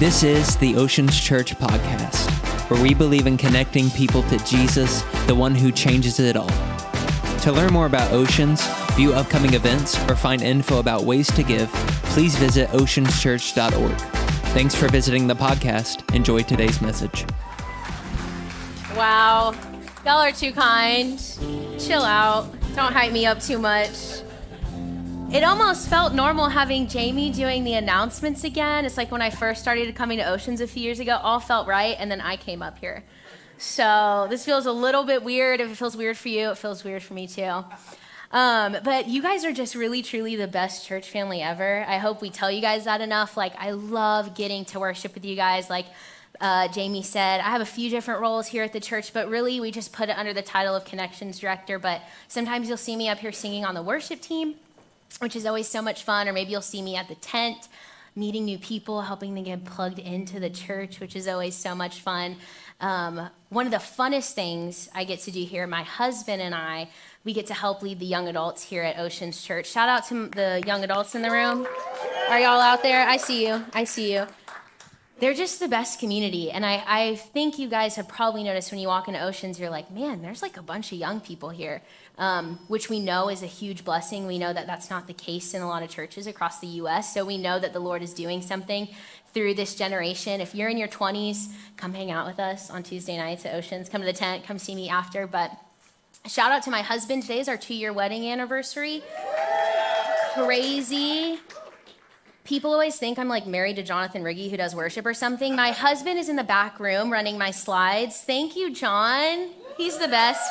This is the Oceans Church podcast, where we believe in connecting people to Jesus, the one who changes it all. To learn more about Oceans, view upcoming events, or find info about ways to give, please visit oceanschurch.org. Thanks for visiting the podcast. Enjoy today's message. Wow. Y'all are too kind. Chill out. Don't hype me up too much. It almost felt normal having Jamie doing the announcements again. It's like when I first started coming to Oceans a few years ago, all felt right, and then I came up here. So this feels a little bit weird. If it feels weird for you, it feels weird for me too. Um, but you guys are just really, truly the best church family ever. I hope we tell you guys that enough. Like, I love getting to worship with you guys. Like, uh, Jamie said, I have a few different roles here at the church, but really we just put it under the title of Connections Director. But sometimes you'll see me up here singing on the worship team which is always so much fun. Or maybe you'll see me at the tent, meeting new people, helping them get plugged into the church, which is always so much fun. Um, one of the funnest things I get to do here, my husband and I, we get to help lead the young adults here at Oceans Church. Shout out to the young adults in the room. Are y'all out there? I see you. I see you. They're just the best community. And I, I think you guys have probably noticed when you walk into Oceans, you're like, man, there's like a bunch of young people here um, which we know is a huge blessing. We know that that's not the case in a lot of churches across the U.S. So we know that the Lord is doing something through this generation. If you're in your 20s, come hang out with us on Tuesday nights at Oceans. Come to the tent, come see me after. But shout out to my husband. Today is our two year wedding anniversary. Crazy. People always think I'm like married to Jonathan Riggy who does worship or something. My husband is in the back room running my slides. Thank you, John. He's the best.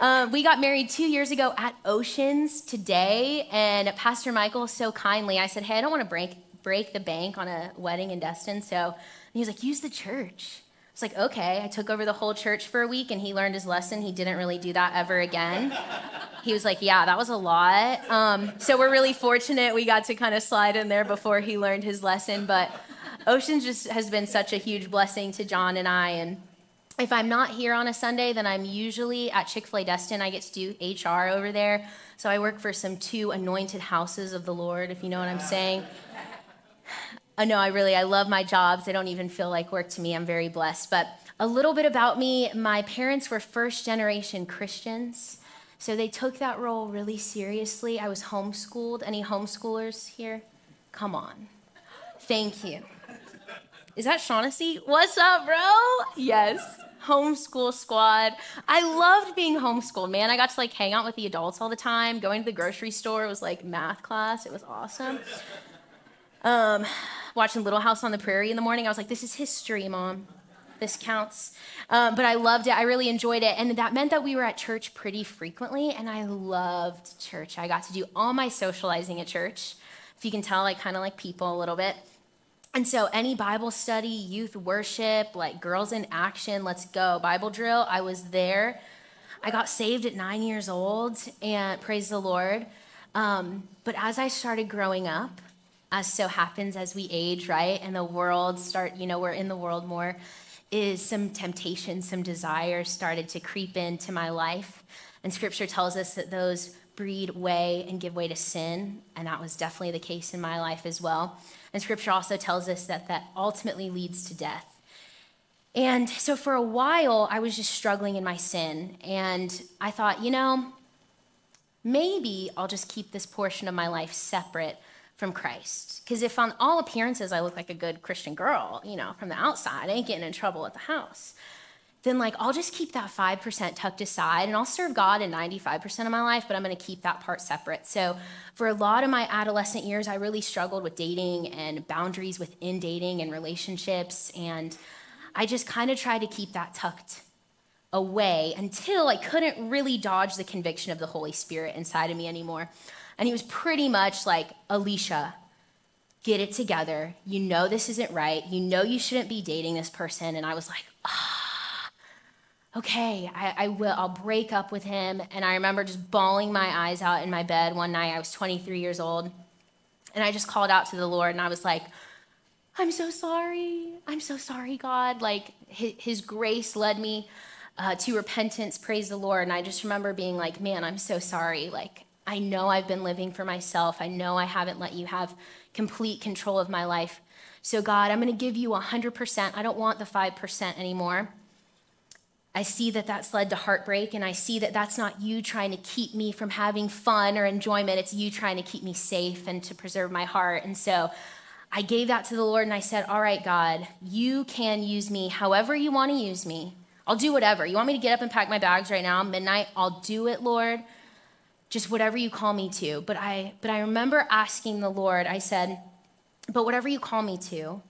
Uh, we got married two years ago at Oceans today, and Pastor Michael so kindly, I said, "Hey, I don't want to break break the bank on a wedding in Destin," so he was like, "Use the church." It's like, okay. I took over the whole church for a week, and he learned his lesson. He didn't really do that ever again. he was like, "Yeah, that was a lot." Um, so we're really fortunate we got to kind of slide in there before he learned his lesson, but. Oceans just has been such a huge blessing to John and I, and if I'm not here on a Sunday, then I'm usually at Chick fil A Destin. I get to do HR over there. So I work for some two anointed houses of the Lord, if you know what I'm saying. Uh, I know I really, I love my jobs. They don't even feel like work to me. I'm very blessed. But a little bit about me my parents were first generation Christians. So they took that role really seriously. I was homeschooled. Any homeschoolers here? Come on. Thank you. Is that Shaughnessy? What's up, bro? Yes homeschool squad. I loved being homeschooled, man. I got to like hang out with the adults all the time. Going to the grocery store was like math class. It was awesome. Um, watching Little House on the Prairie in the morning, I was like, this is history, mom. This counts. Um, but I loved it. I really enjoyed it. And that meant that we were at church pretty frequently. And I loved church. I got to do all my socializing at church. If you can tell, I kind of like people a little bit. And so, any Bible study, youth worship, like girls in action, let's go, Bible drill, I was there. I got saved at nine years old, and praise the Lord. Um, but as I started growing up, as so happens as we age, right, and the world start, you know, we're in the world more, is some temptation, some desires started to creep into my life. And scripture tells us that those breed way and give way to sin, and that was definitely the case in my life as well. And scripture also tells us that that ultimately leads to death. And so for a while, I was just struggling in my sin. And I thought, you know, maybe I'll just keep this portion of my life separate from Christ. Because if on all appearances I look like a good Christian girl, you know, from the outside, I ain't getting in trouble at the house then like I'll just keep that 5% tucked aside and I'll serve God in 95% of my life, but I'm going to keep that part separate. So for a lot of my adolescent years, I really struggled with dating and boundaries within dating and relationships. And I just kind of tried to keep that tucked away until I couldn't really dodge the conviction of the Holy Spirit inside of me anymore. And he was pretty much like, Alicia, get it together. You know this isn't right. You know you shouldn't be dating this person. And I was like, ah. Oh okay, I, I, will, I'll break up with him. And I remember just bawling my eyes out in my bed one night. I was 23 years old. And I just called out to the Lord and I was like, I'm so sorry. I'm so sorry, God. Like, his, his grace led me uh, to repentance. Praise the Lord. And I just remember being like, man, I'm so sorry. Like, I know I've been living for myself. I know I haven't let you have complete control of my life. So, God, I'm going to give you 100%. I don't want the 5% anymore. I see that that's led to heartbreak, and I see that that's not you trying to keep me from having fun or enjoyment. It's you trying to keep me safe and to preserve my heart. And so I gave that to the Lord, and I said, All right, God, you can use me however you want to use me. I'll do whatever. You want me to get up and pack my bags right now, midnight? I'll do it, Lord. Just whatever you call me to. But I, but I remember asking the Lord, I said, but whatever you call me to,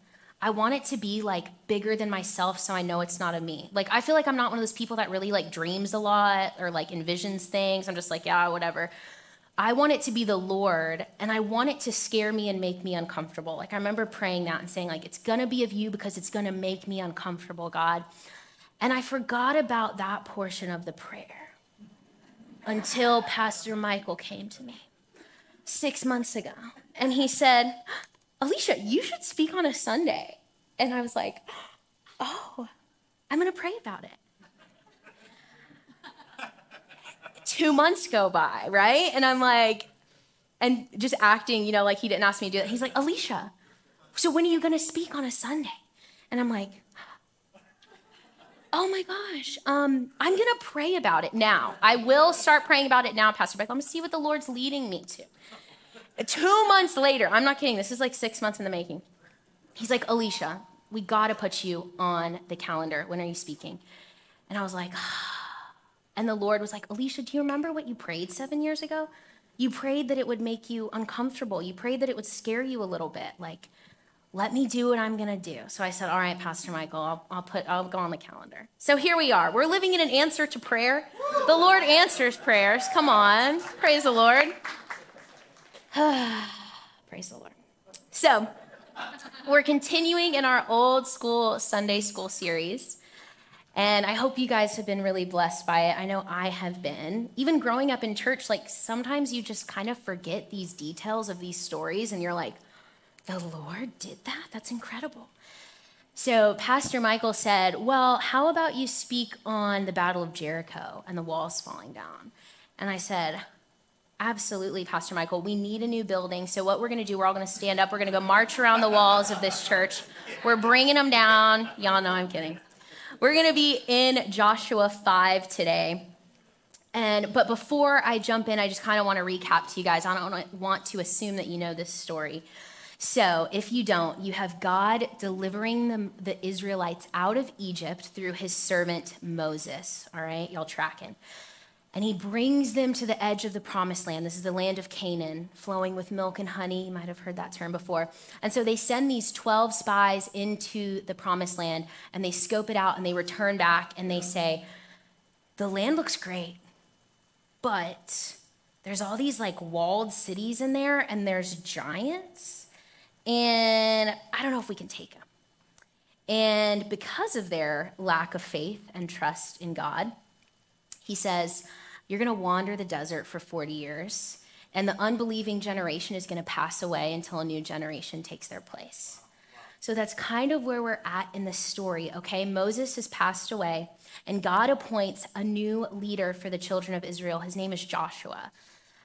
I want it to be like bigger than myself so I know it's not a me. Like I feel like I'm not one of those people that really like dreams a lot or like envisions things. I'm just like, yeah, whatever. I want it to be the Lord and I want it to scare me and make me uncomfortable. Like I remember praying that and saying like it's going to be of you because it's going to make me uncomfortable, God. And I forgot about that portion of the prayer until Pastor Michael came to me 6 months ago and he said, Alicia, you should speak on a Sunday. And I was like, oh, I'm going to pray about it. Two months go by, right? And I'm like, and just acting, you know, like he didn't ask me to do that. He's like, Alicia, so when are you going to speak on a Sunday? And I'm like, oh my gosh, um, I'm going to pray about it now. I will start praying about it now, Pastor Beck. I'm going to see what the Lord's leading me to. Two months later, I'm not kidding, this is like six months in the making. He's like, Alicia, we got to put you on the calendar. When are you speaking? And I was like, and the Lord was like, Alicia, do you remember what you prayed seven years ago? You prayed that it would make you uncomfortable. You prayed that it would scare you a little bit. Like, let me do what I'm to do. So I said, all right, Pastor Michael, I'll, I'll, put, I'll go on the calendar. So here we are. We're living in an answer to prayer. The Lord answers prayers. Come on. Praise the Lord. Praise the Lord. So, we're continuing in our old school Sunday school series. And I hope you guys have been really blessed by it. I know I have been. Even growing up in church, like sometimes you just kind of forget these details of these stories and you're like, the Lord did that? That's incredible. So, Pastor Michael said, Well, how about you speak on the Battle of Jericho and the walls falling down? And I said, Absolutely, Pastor Michael. We need a new building. So, what we're going to do, we're all going to stand up. We're going to go march around the walls of this church. We're bringing them down. Y'all know I'm kidding. We're going to be in Joshua 5 today. And but before I jump in, I just kind of want to recap to you guys. I don't want to assume that you know this story. So, if you don't, you have God delivering the, the Israelites out of Egypt through his servant Moses. All right, y'all tracking and he brings them to the edge of the promised land. This is the land of Canaan, flowing with milk and honey. You might have heard that term before. And so they send these 12 spies into the promised land and they scope it out and they return back and they say, The land looks great, but there's all these like walled cities in there and there's giants. And I don't know if we can take them. And because of their lack of faith and trust in God, he says, you're going to wander the desert for 40 years, and the unbelieving generation is going to pass away until a new generation takes their place. So that's kind of where we're at in the story, okay? Moses has passed away, and God appoints a new leader for the children of Israel. His name is Joshua.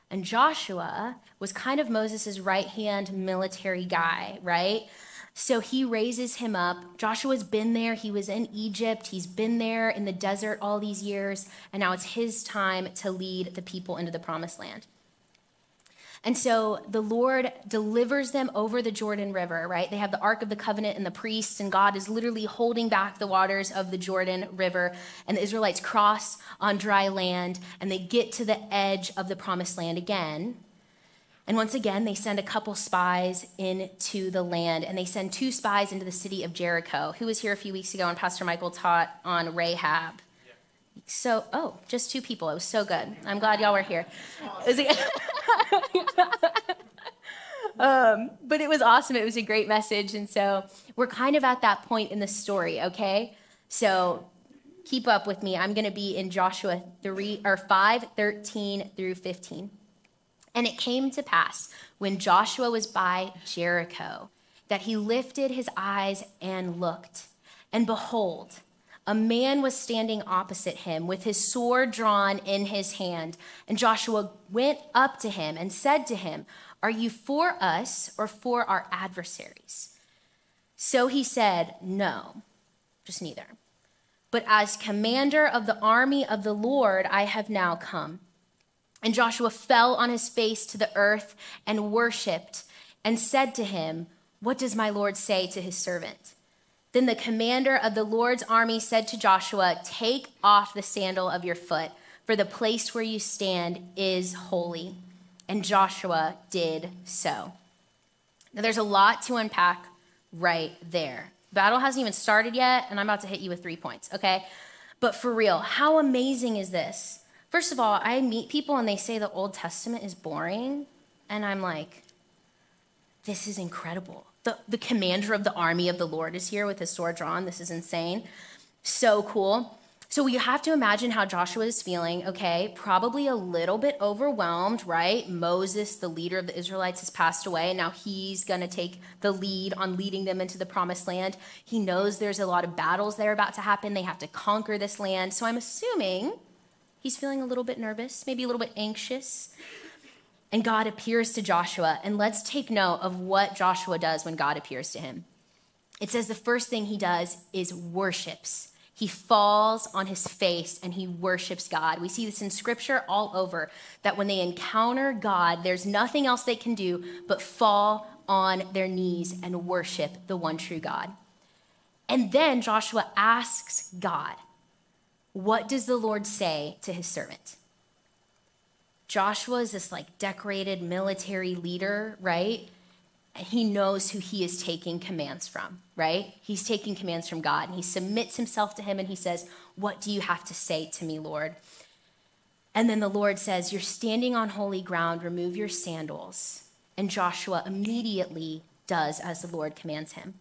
And Joshua was kind of Moses' right hand military guy, right? So he raises him up. Joshua's been there. He was in Egypt. He's been there in the desert all these years. And now it's his time to lead the people into the promised land. And so the Lord delivers them over the Jordan River, right? They have the Ark of the Covenant and the priests, and God is literally holding back the waters of the Jordan River. And the Israelites cross on dry land, and they get to the edge of the promised land again. And once again, they send a couple spies into the land, and they send two spies into the city of Jericho. Who was here a few weeks ago, and Pastor Michael taught on Rahab. Yeah. So, oh, just two people. It was so good. I'm glad y'all were here. um, but it was awesome. It was a great message. And so we're kind of at that point in the story, okay? So keep up with me. I'm going to be in Joshua 3 or 5, 13 through 15. And it came to pass when Joshua was by Jericho that he lifted his eyes and looked, and behold, a man was standing opposite him with his sword drawn in his hand. And Joshua went up to him and said to him, Are you for us or for our adversaries? So he said, No, just neither. But as commander of the army of the Lord, I have now come. And Joshua fell on his face to the earth and worshiped and said to him, What does my Lord say to his servant? Then the commander of the Lord's army said to Joshua, Take off the sandal of your foot, for the place where you stand is holy. And Joshua did so. Now, there's a lot to unpack right there. Battle hasn't even started yet, and I'm about to hit you with three points, okay? But for real, how amazing is this? First of all, I meet people and they say the Old Testament is boring, and I'm like, this is incredible. The, the commander of the army of the Lord is here with his sword drawn. This is insane. So cool. So you have to imagine how Joshua is feeling, okay? Probably a little bit overwhelmed, right? Moses, the leader of the Israelites, has passed away, and now he's gonna take the lead on leading them into the promised land. He knows there's a lot of battles that are about to happen. They have to conquer this land. So I'm assuming he's feeling a little bit nervous, maybe a little bit anxious. And God appears to Joshua, and let's take note of what Joshua does when God appears to him. It says the first thing he does is worships he falls on his face and he worships God. We see this in scripture all over that when they encounter God, there's nothing else they can do but fall on their knees and worship the one true God. And then Joshua asks God, What does the Lord say to his servant? Joshua is this like decorated military leader, right? and he knows who he is taking commands from, right? He's taking commands from God and he submits himself to him and he says, What do you have to say to me, Lord? And then the Lord says, You're standing on holy ground, remove your sandals. And Joshua immediately does as the Lord commands him.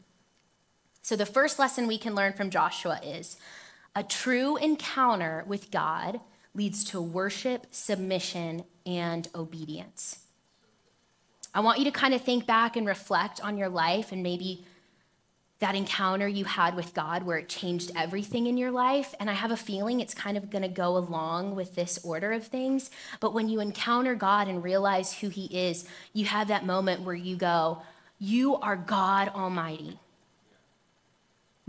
So the first lesson we can learn from Joshua is a true encounter with God leads to worship, submission, and obedience. I want you to kind of think back and reflect on your life and maybe that encounter you had with God where it changed everything in your life. And I have a feeling it's kind of going to go along with this order of things. But when you encounter God and realize who He is, you have that moment where you go, You are God Almighty.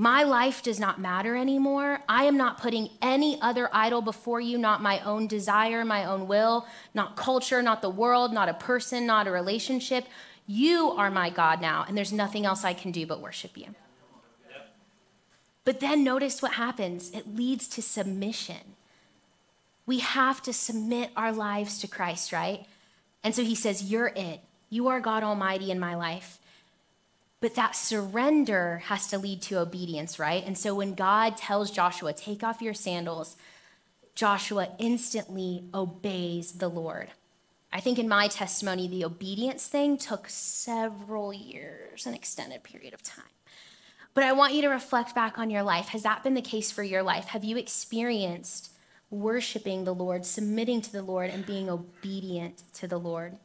My life does not matter anymore. I am not putting any other idol before you, not my own desire, my own will, not culture, not the world, not a person, not a relationship. You are my God now, and there's nothing else I can do but worship you. But then notice what happens it leads to submission. We have to submit our lives to Christ, right? And so he says, You're it. You are God Almighty in my life. But that surrender has to lead to obedience, right? And so when God tells Joshua, take off your sandals, Joshua instantly obeys the Lord. I think in my testimony, the obedience thing took several years, an extended period of time. But I want you to reflect back on your life. Has that been the case for your life? Have you experienced worshiping the Lord, submitting to the Lord, and being obedient to the Lord?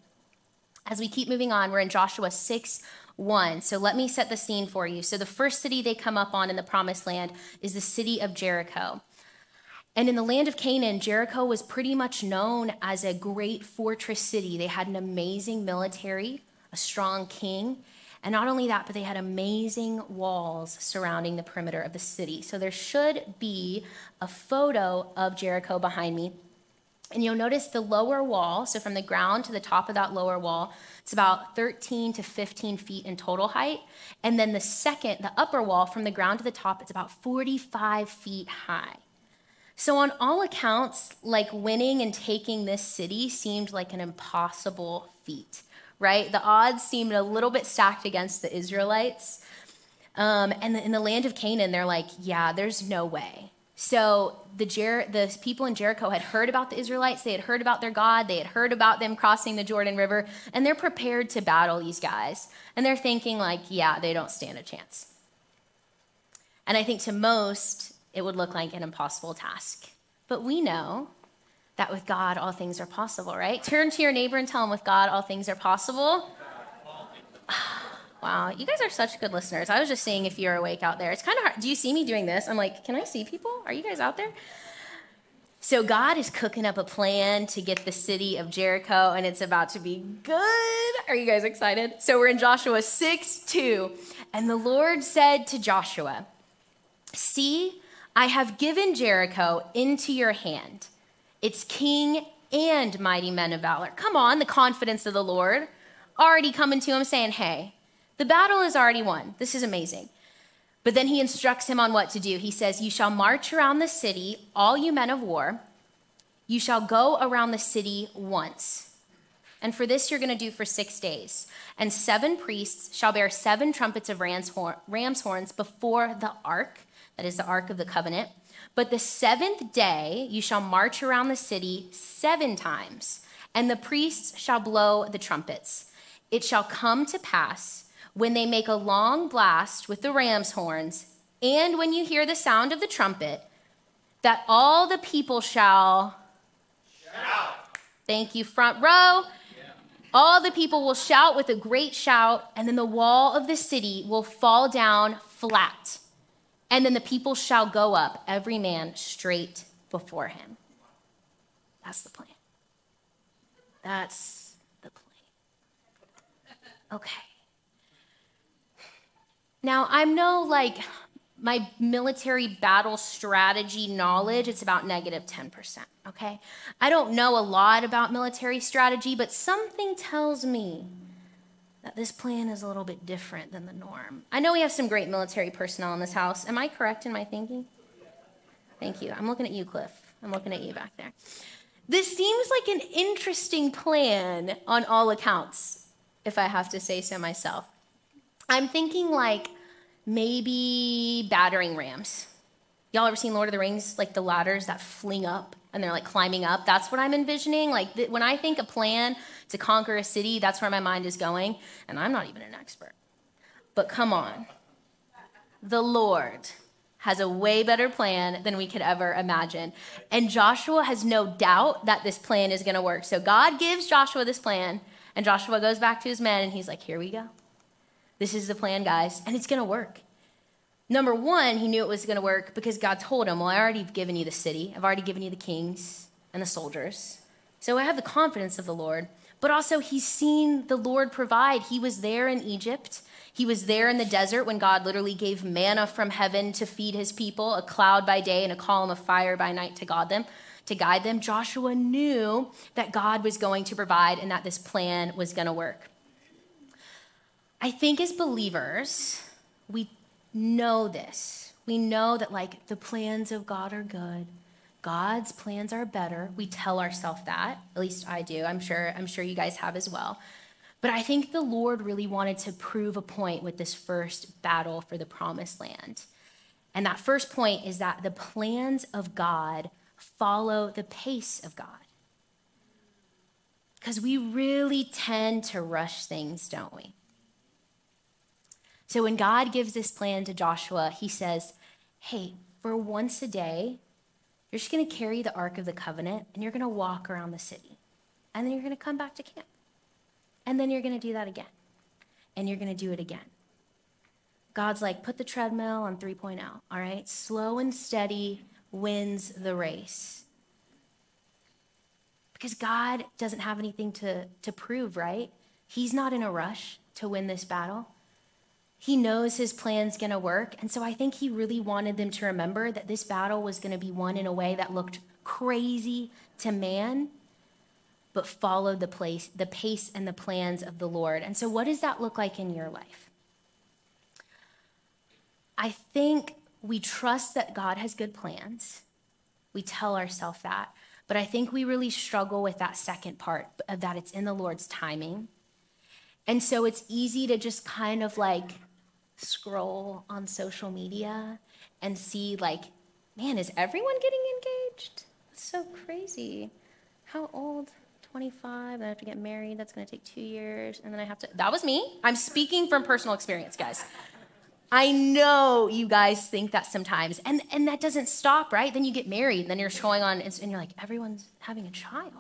As we keep moving on, we're in Joshua 6 1. So let me set the scene for you. So the first city they come up on in the promised land is the city of Jericho. And in the land of Canaan, Jericho was pretty much known as a great fortress city. They had an amazing military, a strong king, and not only that, but they had amazing walls surrounding the perimeter of the city. So there should be a photo of Jericho behind me. And you'll notice the lower wall, so from the ground to the top of that lower wall, it's about 13 to 15 feet in total height. And then the second, the upper wall, from the ground to the top, it's about 45 feet high. So, on all accounts, like winning and taking this city seemed like an impossible feat, right? The odds seemed a little bit stacked against the Israelites. Um, and in the land of Canaan, they're like, yeah, there's no way. So the, Jer- the people in Jericho had heard about the Israelites, they had heard about their God, they had heard about them crossing the Jordan River, and they're prepared to battle these guys. And they're thinking, like, yeah, they don't stand a chance. And I think to most, it would look like an impossible task. But we know that with God, all things are possible, right? Turn to your neighbor and tell him, with God, all things are possible. Wow, you guys are such good listeners. I was just seeing if you're awake out there. It's kind of hard. Do you see me doing this? I'm like, can I see people? Are you guys out there? So God is cooking up a plan to get the city of Jericho, and it's about to be good. Are you guys excited? So we're in Joshua 6 2. And the Lord said to Joshua, See, I have given Jericho into your hand, its king and mighty men of valor. Come on, the confidence of the Lord already coming to him saying, Hey, the battle is already won. This is amazing. But then he instructs him on what to do. He says, You shall march around the city, all you men of war. You shall go around the city once. And for this you're going to do for six days. And seven priests shall bear seven trumpets of ram's, horns before the ark, that is the ark of the covenant. But the seventh day you shall march around the city seven times, and the priests shall blow the trumpets. It shall come to pass when they make a long blast with the ram's horns, and when you hear the sound of the trumpet, that all the people shall shout. Thank you, front row. All the people will shout with a great shout, and then the wall of the city will fall down flat. And then the people shall go up, every man straight before him. That's the plan. That's the plan. Okay. Now, I'm no like my military battle strategy knowledge, it's about negative 10%, okay? I don't know a lot about military strategy, but something tells me that this plan is a little bit different than the norm. I know we have some great military personnel in this house. Am I correct in my thinking? Thank you. I'm looking at you, Cliff. I'm looking at you back there. This seems like an interesting plan on all accounts, if I have to say so myself. I'm thinking like maybe battering rams. Y'all ever seen Lord of the Rings, like the ladders that fling up and they're like climbing up? That's what I'm envisioning. Like th- when I think a plan to conquer a city, that's where my mind is going. And I'm not even an expert. But come on. The Lord has a way better plan than we could ever imagine. And Joshua has no doubt that this plan is going to work. So God gives Joshua this plan, and Joshua goes back to his men and he's like, Here we go. This is the plan, guys, and it's going to work. Number one, he knew it was going to work because God told him, Well, I already have given you the city, I've already given you the kings and the soldiers. So I have the confidence of the Lord. But also, he's seen the Lord provide. He was there in Egypt. He was there in the desert when God literally gave manna from heaven to feed his people, a cloud by day and a column of fire by night to guide them. To guide them, Joshua knew that God was going to provide and that this plan was going to work. I think as believers, we know this. We know that, like, the plans of God are good. God's plans are better. We tell ourselves that. At least I do. I'm sure I'm sure you guys have as well. But I think the Lord really wanted to prove a point with this first battle for the promised land. And that first point is that the plans of God follow the pace of God. Because we really tend to rush things, don't we? So when God gives this plan to Joshua, he says, Hey, for once a day, you're just going to carry the Ark of the Covenant and you're going to walk around the city. And then you're going to come back to camp. And then you're going to do that again. And you're going to do it again. God's like, put the treadmill on 3.0, all right? Slow and steady wins the race. Because God doesn't have anything to, to prove, right? He's not in a rush to win this battle. He knows his plan's going to work. And so I think he really wanted them to remember that this battle was going to be won in a way that looked crazy to man, but followed the place, the pace and the plans of the Lord. And so what does that look like in your life? I think we trust that God has good plans. We tell ourselves that. But I think we really struggle with that second part of that it's in the Lord's timing. And so it's easy to just kind of like scroll on social media and see, like, man, is everyone getting engaged? That's so crazy. How old? 25, I have to get married. That's going to take two years. And then I have to. That was me. I'm speaking from personal experience, guys. I know you guys think that sometimes. And, and that doesn't stop, right? Then you get married, and then you're showing on, and you're like, everyone's having a child.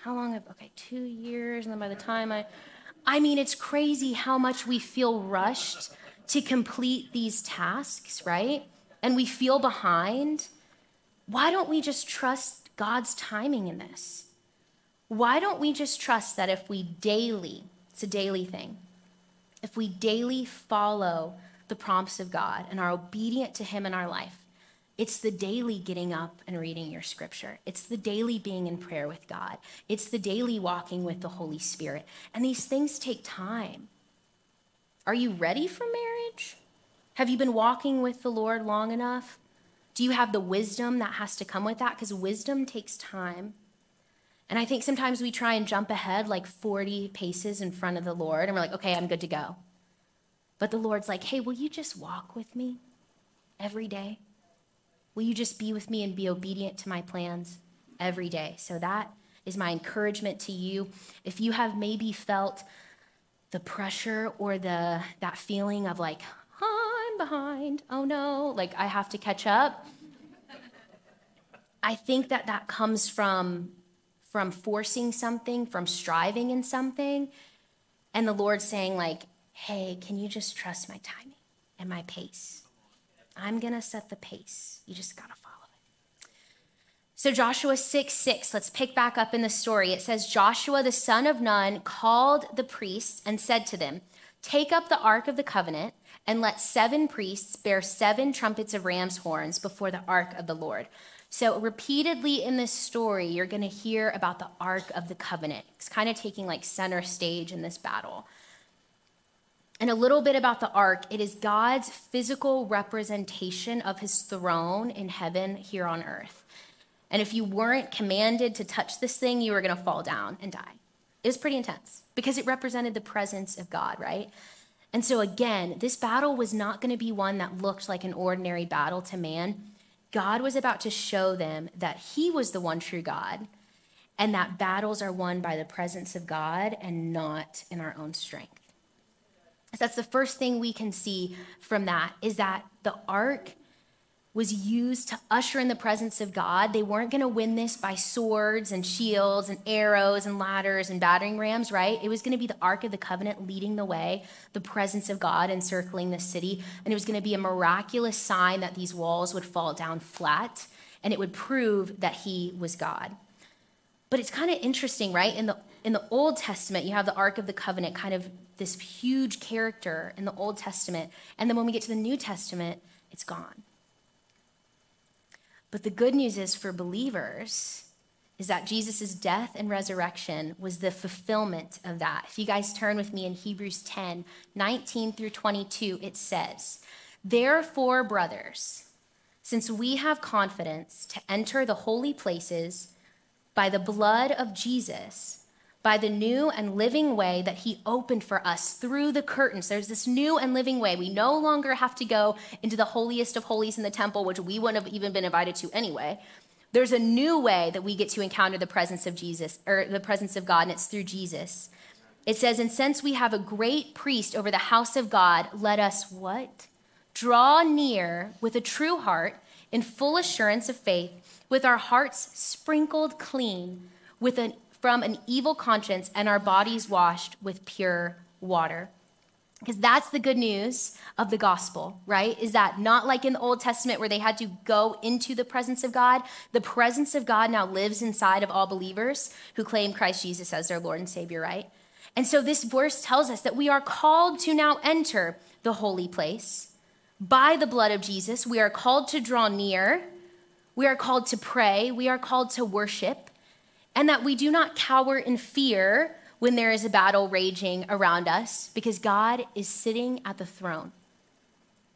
How long have, okay, two years. And then by the time I, I mean, it's crazy how much we feel rushed to complete these tasks, right? And we feel behind. why don't we just trust God's timing in this? Why don't we just trust that if we daily, it's a daily thing, if we daily follow the prompts of God and are obedient to Him in our life, it's the daily getting up and reading your scripture. It's the daily being in prayer with God. It's the daily walking with the Holy Spirit. And these things take time. Are you ready for marriage? Have you been walking with the Lord long enough? Do you have the wisdom that has to come with that? Because wisdom takes time. And I think sometimes we try and jump ahead like 40 paces in front of the Lord, and we're like, okay, I'm good to go. But the Lord's like, hey, will you just walk with me every day? Will you just be with me and be obedient to my plans every day? So that is my encouragement to you. If you have maybe felt the pressure or the that feeling of like, oh, I'm behind. Oh no, like I have to catch up. I think that that comes from from forcing something, from striving in something, and the Lord saying like, "Hey, can you just trust my timing and my pace?" I'm going to set the pace. You just got to follow it. So, Joshua 6 6, let's pick back up in the story. It says, Joshua the son of Nun called the priests and said to them, Take up the ark of the covenant and let seven priests bear seven trumpets of ram's horns before the ark of the Lord. So, repeatedly in this story, you're going to hear about the Ark of the Covenant. It's kind of taking like center stage in this battle. And a little bit about the ark it is God's physical representation of his throne in heaven here on earth. And if you weren't commanded to touch this thing, you were going to fall down and die. It was pretty intense because it represented the presence of God, right? And so, again, this battle was not going to be one that looked like an ordinary battle to man. God was about to show them that he was the one true God and that battles are won by the presence of God and not in our own strength. So that's the first thing we can see from that is that the ark was used to usher in the presence of God. They weren't going to win this by swords and shields and arrows and ladders and battering rams, right? It was going to be the Ark of the Covenant leading the way, the presence of God encircling the city. And it was going to be a miraculous sign that these walls would fall down flat and it would prove that he was God. But it's kind of interesting, right? In the in the Old Testament, you have the Ark of the Covenant, kind of this huge character in the Old Testament. And then when we get to the New Testament, it's gone. But the good news is for believers is that Jesus' death and resurrection was the fulfillment of that. If you guys turn with me in Hebrews 10 19 through 22, it says, Therefore, brothers, since we have confidence to enter the holy places by the blood of Jesus, by the new and living way that he opened for us through the curtains. There's this new and living way. We no longer have to go into the holiest of holies in the temple, which we wouldn't have even been invited to anyway. There's a new way that we get to encounter the presence of Jesus, or the presence of God, and it's through Jesus. It says, And since we have a great priest over the house of God, let us what? Draw near with a true heart in full assurance of faith, with our hearts sprinkled clean with an from an evil conscience and our bodies washed with pure water. Because that's the good news of the gospel, right? Is that not like in the Old Testament where they had to go into the presence of God? The presence of God now lives inside of all believers who claim Christ Jesus as their Lord and Savior, right? And so this verse tells us that we are called to now enter the holy place by the blood of Jesus. We are called to draw near. We are called to pray. We are called to worship and that we do not cower in fear when there is a battle raging around us, because God is sitting at the throne.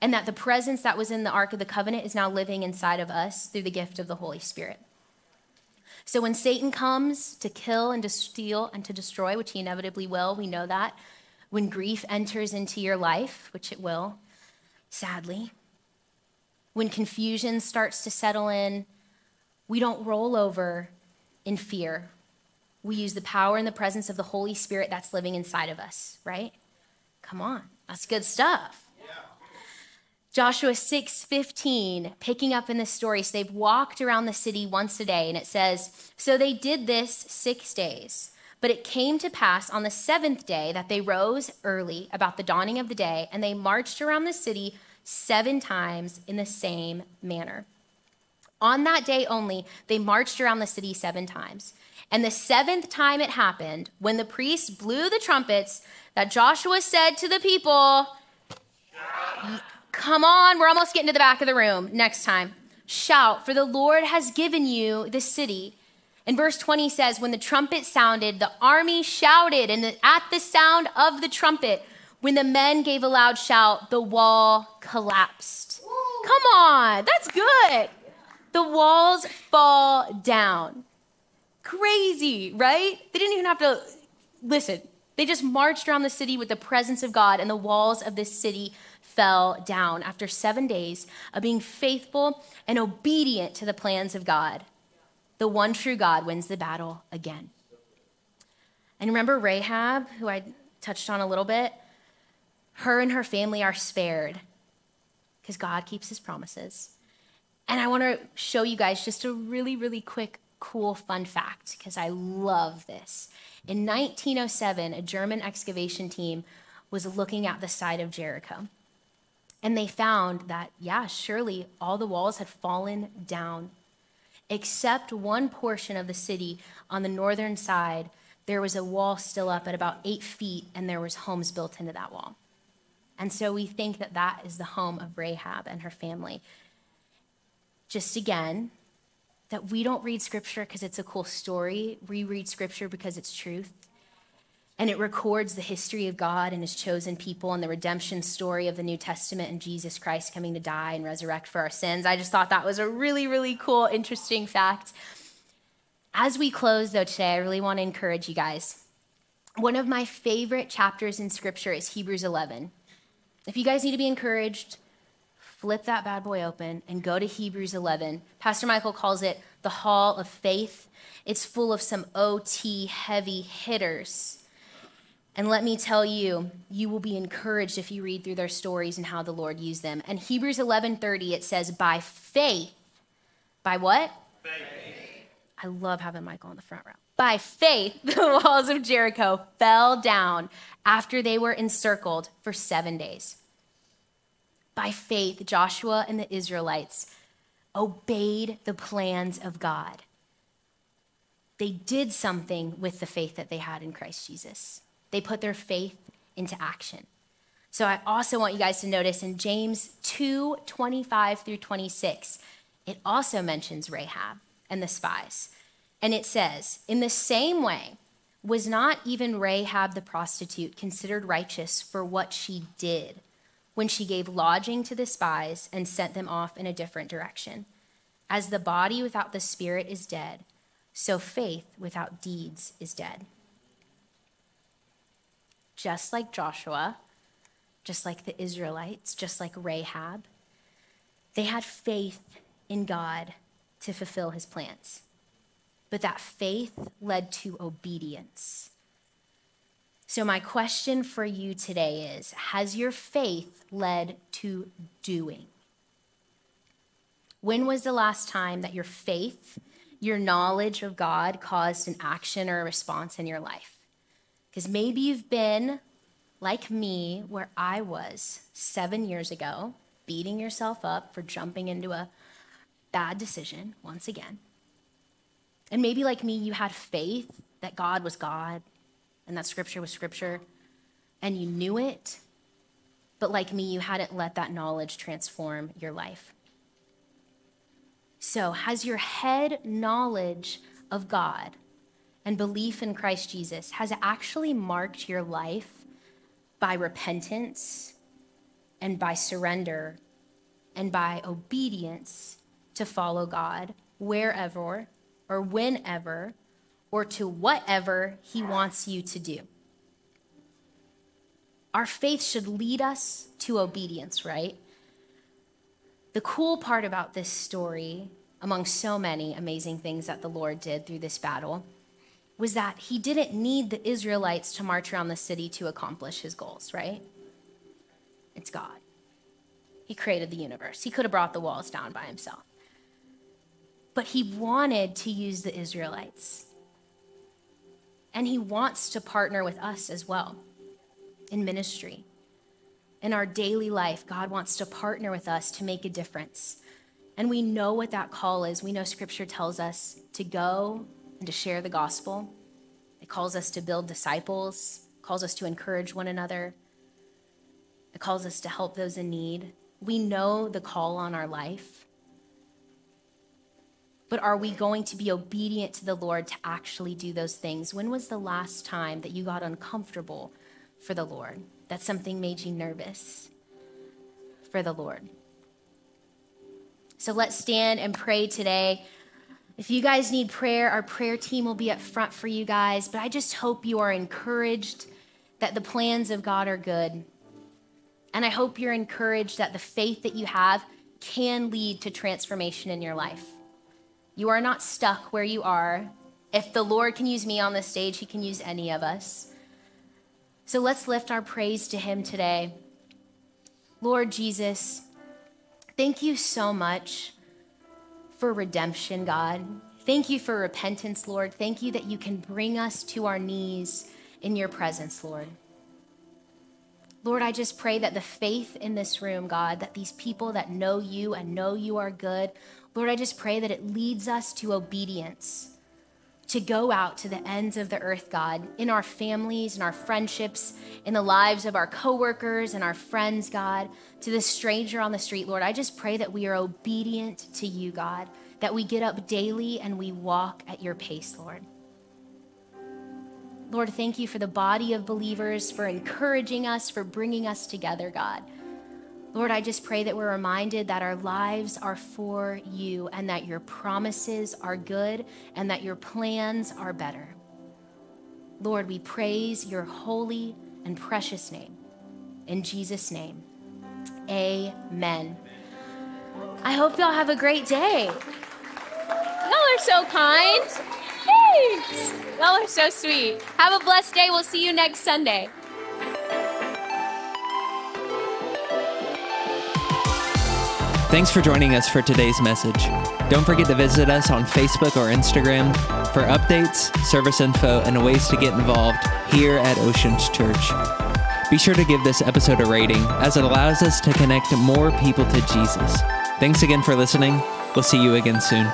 And that the presence that was in the Ark of the Covenant is now living inside of us through the gift of the Holy Spirit. So when Satan comes to kill and to steal and to destroy, which he inevitably will, we know that. When grief enters into your life, which it will, sadly, when confusion starts to settle in, we don't roll over in fear. We use the power and the presence of the Holy Spirit that's living inside of us, right? Come on, that's good stuff. Joshua 6 15, picking up in this story, so they've walked around the city once a day, and it says, So they did this six days. But it came to pass on the seventh day that they rose early about the dawning of the day, and they marched around the city seven times in the same manner. On that day only, they marched around the city seven times. And the seventh time it happened, when the priests blew the trumpets, that Joshua said to the people, Come on, we're almost getting to the back of the room. Next time, shout, for the Lord has given you the city. And verse 20 says, When the trumpet sounded, the army shouted, and at the sound of the trumpet, when the men gave a loud shout, the wall collapsed. Come on, that's good. The walls fall down. Crazy, right? They didn't even have to listen. They just marched around the city with the presence of God, and the walls of this city fell down after seven days of being faithful and obedient to the plans of God. The one true God wins the battle again. And remember Rahab, who I touched on a little bit? Her and her family are spared because God keeps his promises. And I want to show you guys just a really, really quick, cool, fun fact because I love this. In 1907, a German excavation team was looking at the site of Jericho. And they found that, yeah, surely all the walls had fallen down. Except one portion of the city on the northern side, there was a wall still up at about eight feet, and there was homes built into that wall. And so we think that that is the home of Rahab and her family. Just again, that we don't read scripture because it's a cool story. We read scripture because it's truth. And it records the history of God and his chosen people and the redemption story of the New Testament and Jesus Christ coming to die and resurrect for our sins. I just thought that was a really, really cool, interesting fact. As we close, though, today, I really want to encourage you guys. One of my favorite chapters in scripture is Hebrews 11. If you guys need to be encouraged, flip that bad boy open and go to Hebrews 11. Pastor Michael calls it the hall of faith. It's full of some OT heavy hitters. And let me tell you, you will be encouraged if you read through their stories and how the Lord used them. And Hebrews 11:30 it says by faith. By what? Faith. I love having Michael on the front row. By faith, the walls of Jericho fell down after they were encircled for 7 days by faith, Joshua and the Israelites obeyed the plans of God. They did something with the faith that they had in Christ Jesus. They put their faith into action. So I also want you guys to notice in James 2 25 through 26, it also mentions Rahab and the spies. And it says, In the same way, was not even Rahab the prostitute considered righteous for what she did? when she gave lodging to the spies and sent them off in a different direction. As the body without the spirit is dead, so faith without deeds is dead. Just like Joshua, just like the Israelites, just like Rahab, they had faith in God to fulfill his plans. But that faith led to obedience. So, my question for you today is Has your faith led to doing? When was the last time that your faith, your knowledge of God, caused an action or a response in your life? Because maybe you've been like me, where I was seven years ago, beating yourself up for jumping into a bad decision once again. And maybe like me, you had faith that God was God and that scripture was scripture, and you knew it, but like me, you hadn't let that knowledge transform your life. So, has your head knowledge of God and belief in Christ Jesus has actually marked your life by repentance and by surrender and by obedience to follow God wherever or whenever or to whatever He wants you to do. Our faith should lead us to obedience, right? The cool part about this story, among so many amazing things that the Lord did through this battle, was that He didn't need the Israelites to march around the city to accomplish His goals, right? It's God. He created the universe. He could have brought the walls down by Himself. But He wanted to use the Israelites and He wants to partner with us as well in ministry. In our daily life, God wants to partner with us to make a difference. And we know what that call is. We know scripture tells us to go and to share the gospel. It calls us to build disciples, calls us to encourage one another. It calls us to help those in need. We know the call on our life. But are we going to be obedient to the Lord to actually do those things? When was the last time that you got uncomfortable for the Lord? That something made you nervous for the Lord? So let's stand and pray today. If you guys need prayer, our prayer team will be up front for you guys. But I just hope you are encouraged that the plans of God are good. And I hope you're encouraged that the faith that you have can lead to transformation in your life. You are not stuck where you are. If the Lord can use me on the stage, He can use any of us. So let's lift our praise to Him today. Lord Jesus, thank you so much for redemption, God. Thank you for repentance, Lord. Thank you that you can bring us to our knees in your presence, Lord. Lord, I just pray that the faith in this room, God, that these people that know you and know you are good, Lord, I just pray that it leads us to obedience, to go out to the ends of the earth, God, in our families, in our friendships, in the lives of our coworkers and our friends, God, to the stranger on the street, Lord. I just pray that we are obedient to you, God, that we get up daily and we walk at your pace, Lord. Lord, thank you for the body of believers, for encouraging us, for bringing us together, God. Lord, I just pray that we're reminded that our lives are for you and that your promises are good and that your plans are better. Lord, we praise your holy and precious name. In Jesus' name, amen. I hope y'all have a great day. Y'all are so kind. Thanks. Y'all are so sweet. Have a blessed day. We'll see you next Sunday. Thanks for joining us for today's message. Don't forget to visit us on Facebook or Instagram for updates, service info, and ways to get involved here at Oceans Church. Be sure to give this episode a rating as it allows us to connect more people to Jesus. Thanks again for listening. We'll see you again soon.